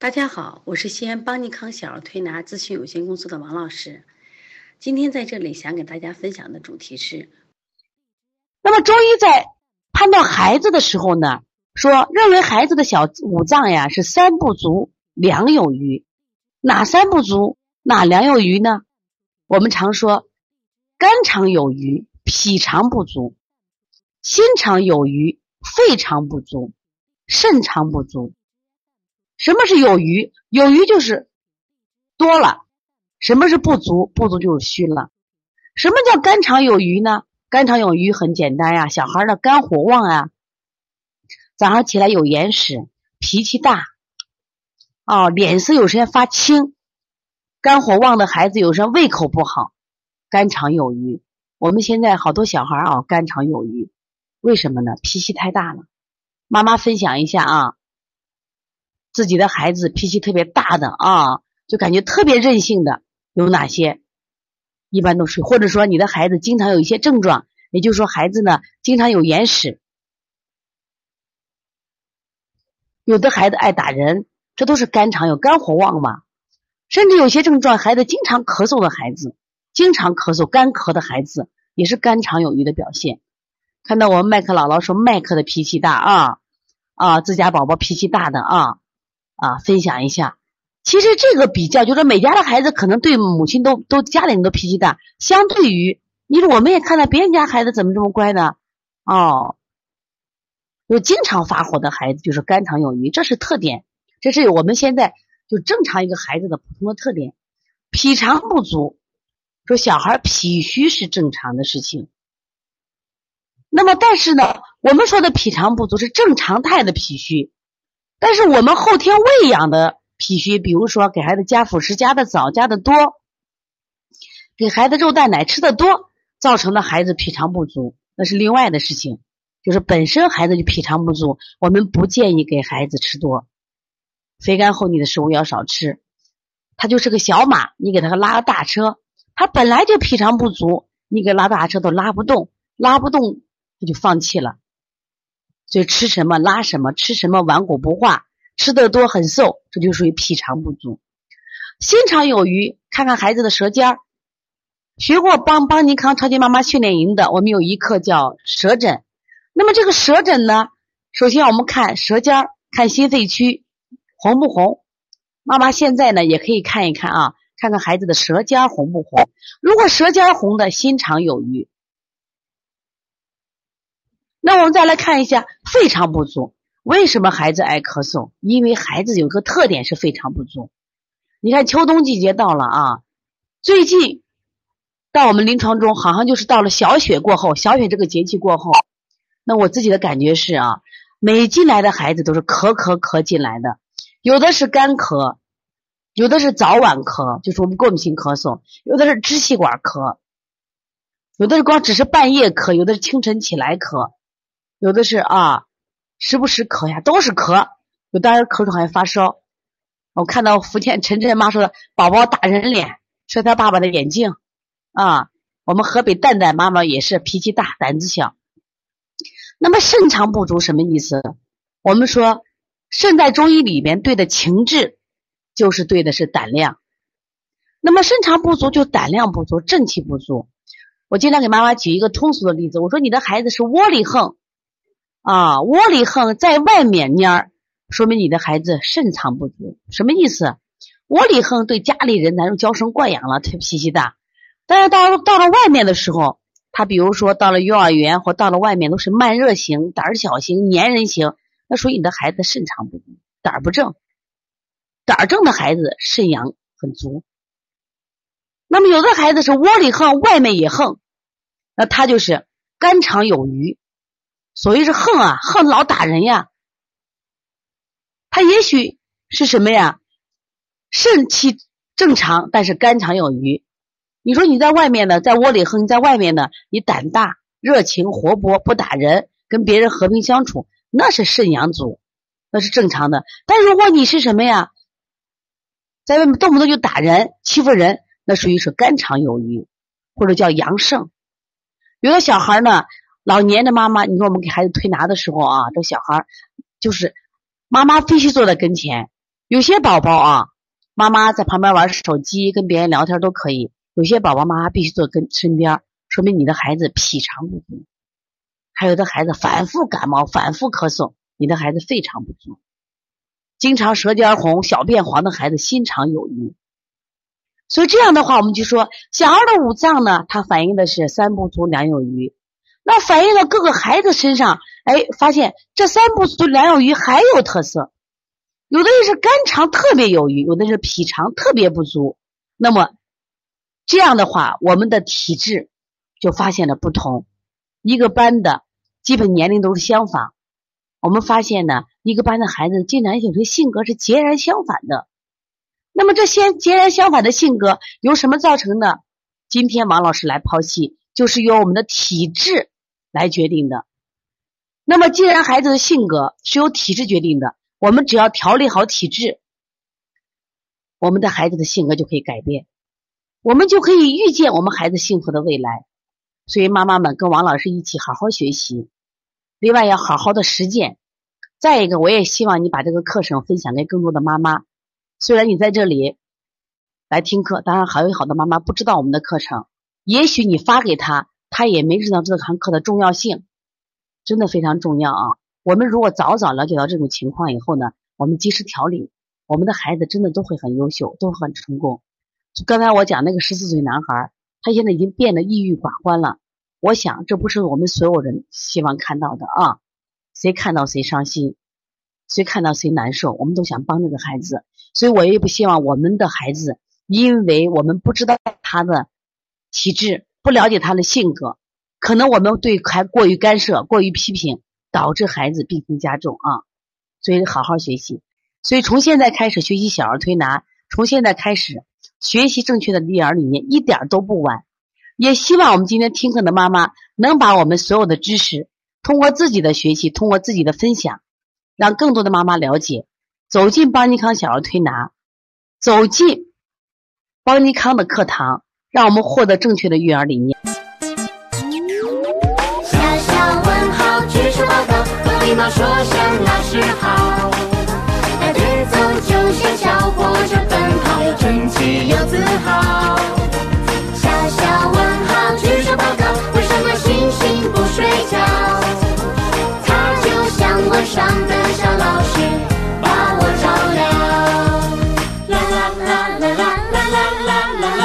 大家好，我是西安邦尼康小儿推拿咨询有限公司的王老师。今天在这里想给大家分享的主题是：那么中医在判断孩子的时候呢，说认为孩子的小五脏呀是三不足，两有余。哪三不足？哪两有余呢？我们常说肝肠有余，脾肠不足；心肠有余，肺肠不足；肾肠不足。什么是有余？有余就是多了。什么是不足？不足就是虚了。什么叫肝肠有余呢？肝肠有余很简单呀，小孩的肝火旺啊，早上起来有眼屎，脾气大，哦，脸色有时间发青，肝火旺的孩子有时候胃口不好，肝肠有余。我们现在好多小孩啊，肝肠有余，为什么呢？脾气太大了。妈妈分享一下啊。自己的孩子脾气特别大的啊，就感觉特别任性的有哪些？一般都是，或者说你的孩子经常有一些症状，也就是说孩子呢经常有眼屎，有的孩子爱打人，这都是肝肠有肝火旺嘛。甚至有些症状，孩子经常咳嗽的孩子，经常咳嗽干咳的孩子，也是肝肠有余的表现。看到我们麦克姥姥说麦克的脾气大啊啊，自家宝宝脾气大的啊。啊，分享一下，其实这个比较就是每家的孩子可能对母亲都都家里人都脾气大，相对于你说我们也看到别人家孩子怎么这么乖呢？哦，有经常发火的孩子就是肝肠有余，这是特点，这是我们现在就正常一个孩子的普通的特点。脾肠不足，说小孩脾虚是正常的事情。那么但是呢，我们说的脾肠不足是正常态的脾虚。但是我们后天喂养的脾虚，比如说给孩子加辅食加的早加的多，给孩子肉蛋奶吃的多，造成的孩子脾肠不足，那是另外的事情。就是本身孩子就脾肠不足，我们不建议给孩子吃多，肥甘厚腻的食物要少吃。他就是个小马，你给他拉个大车，他本来就脾肠不足，你给拉大车都拉不动，拉不动他就放弃了。所以吃什么拉什么，吃什么顽固不化，吃的多很瘦，这就属于脾肠不足。心肠有余，看看孩子的舌尖儿。学过邦邦尼康超级妈妈训练营的，我们有一课叫舌诊。那么这个舌诊呢，首先我们看舌尖儿，看心肺区红不红。妈妈现在呢也可以看一看啊，看看孩子的舌尖红不红。如果舌尖红的，心肠有余。那我们再来看一下肺肠不足，为什么孩子爱咳嗽？因为孩子有个特点是肺肠不足。你看秋冬季节到了啊，最近到我们临床中好像就是到了小雪过后，小雪这个节气过后，那我自己的感觉是啊，每进来的孩子都是咳咳咳进来的，有的是干咳，有的是早晚咳，就是我们过敏性咳嗽，有的是支气管咳，有的是光只是半夜咳，有的是清晨起来咳。有的是啊，时不时咳呀，都是咳。有的人咳嗽还发烧。我看到福建晨晨妈说的，宝宝打人脸，摔他爸爸的眼镜啊。我们河北蛋蛋妈妈也是脾气大，胆子小。那么肾藏不足什么意思？我们说肾在中医里面对的情志，就是对的是胆量。那么肾藏不足就胆量不足，正气不足。我经常给妈妈举一个通俗的例子，我说你的孩子是窝里横。啊，窝里横，在外面蔫儿，说明你的孩子肾藏不足。什么意思？窝里横对家里人难娇生惯养了，他脾气大。但是到到了外面的时候，他比如说到了幼儿园或到了外面，都是慢热型、胆小型、粘人型，那属于你的孩子肾藏不足，胆儿不正。胆儿正的孩子肾阳很足。那么有的孩子是窝里横，外面也横，那他就是肝肠有余。所以是横啊，横老打人呀。他也许是什么呀？肾气正常，但是肝肠有余。你说你在外面呢，在窝里横，在外面呢，你胆大、热情、活泼，不打人，跟别人和平相处，那是肾阳足，那是正常的。但如果你是什么呀，在外面动不动就打人、欺负人，那属于是肝肠有余，或者叫阳盛。有的小孩呢。老年的妈妈，你说我们给孩子推拿的时候啊，这小孩就是妈妈必须坐在跟前，有些宝宝啊，妈妈在旁边玩手机，跟别人聊天都可以；有些宝宝妈妈必须坐跟身边，说明你的孩子脾肠不足。还有的孩子反复感冒、反复咳嗽，你的孩子肺肠不足。经常舌尖红、小便黄的孩子心肠有余。所以这样的话，我们就说小孩的五脏呢，它反映的是三不足两有余。那反映到各个孩子身上，哎，发现这三不足两有余还有特色。有的人是肝肠特别有余，有的是脾肠特别不足。那么这样的话，我们的体质就发现了不同。一个班的基本年龄都是相仿，我们发现呢，一个班的孩子竟然有些性格是截然相反的。那么这些截然相反的性格由什么造成的？今天王老师来剖析，就是由我们的体质。来决定的。那么，既然孩子的性格是由体质决定的，我们只要调理好体质，我们的孩子的性格就可以改变，我们就可以预见我们孩子幸福的未来。所以，妈妈们跟王老师一起好好学习，另外要好好的实践。再一个，我也希望你把这个课程分享给更多的妈妈。虽然你在这里来听课，当然还有好多妈妈不知道我们的课程，也许你发给他。他也没知道这堂课的重要性，真的非常重要啊！我们如果早早了解到这种情况以后呢，我们及时调理，我们的孩子真的都会很优秀，都很成功。就刚才我讲那个十四岁男孩，他现在已经变得抑郁寡欢了。我想这不是我们所有人希望看到的啊！谁看到谁伤心，谁看到谁难受，我们都想帮这个孩子，所以我也不希望我们的孩子，因为我们不知道他的体质。不了解他的性格，可能我们对孩过于干涉、过于批评，导致孩子病情加重啊。所以好好学习，所以从现在开始学习小儿推拿，从现在开始学习正确的育儿理念，一点都不晚。也希望我们今天听课的妈妈能把我们所有的知识，通过自己的学习，通过自己的分享，让更多的妈妈了解，走进邦尼康小儿推拿，走进邦尼康的课堂。让我们获得正确的育儿理念。小小问号，举手报告，有礼貌说声老师好。排队走就像小火车奔跑，又整齐又自豪。小小问号，举手报告，为什么星星不睡觉？它就像晚上的小老师。把我照亮。啦啦啦啦啦啦啦啦啦啦！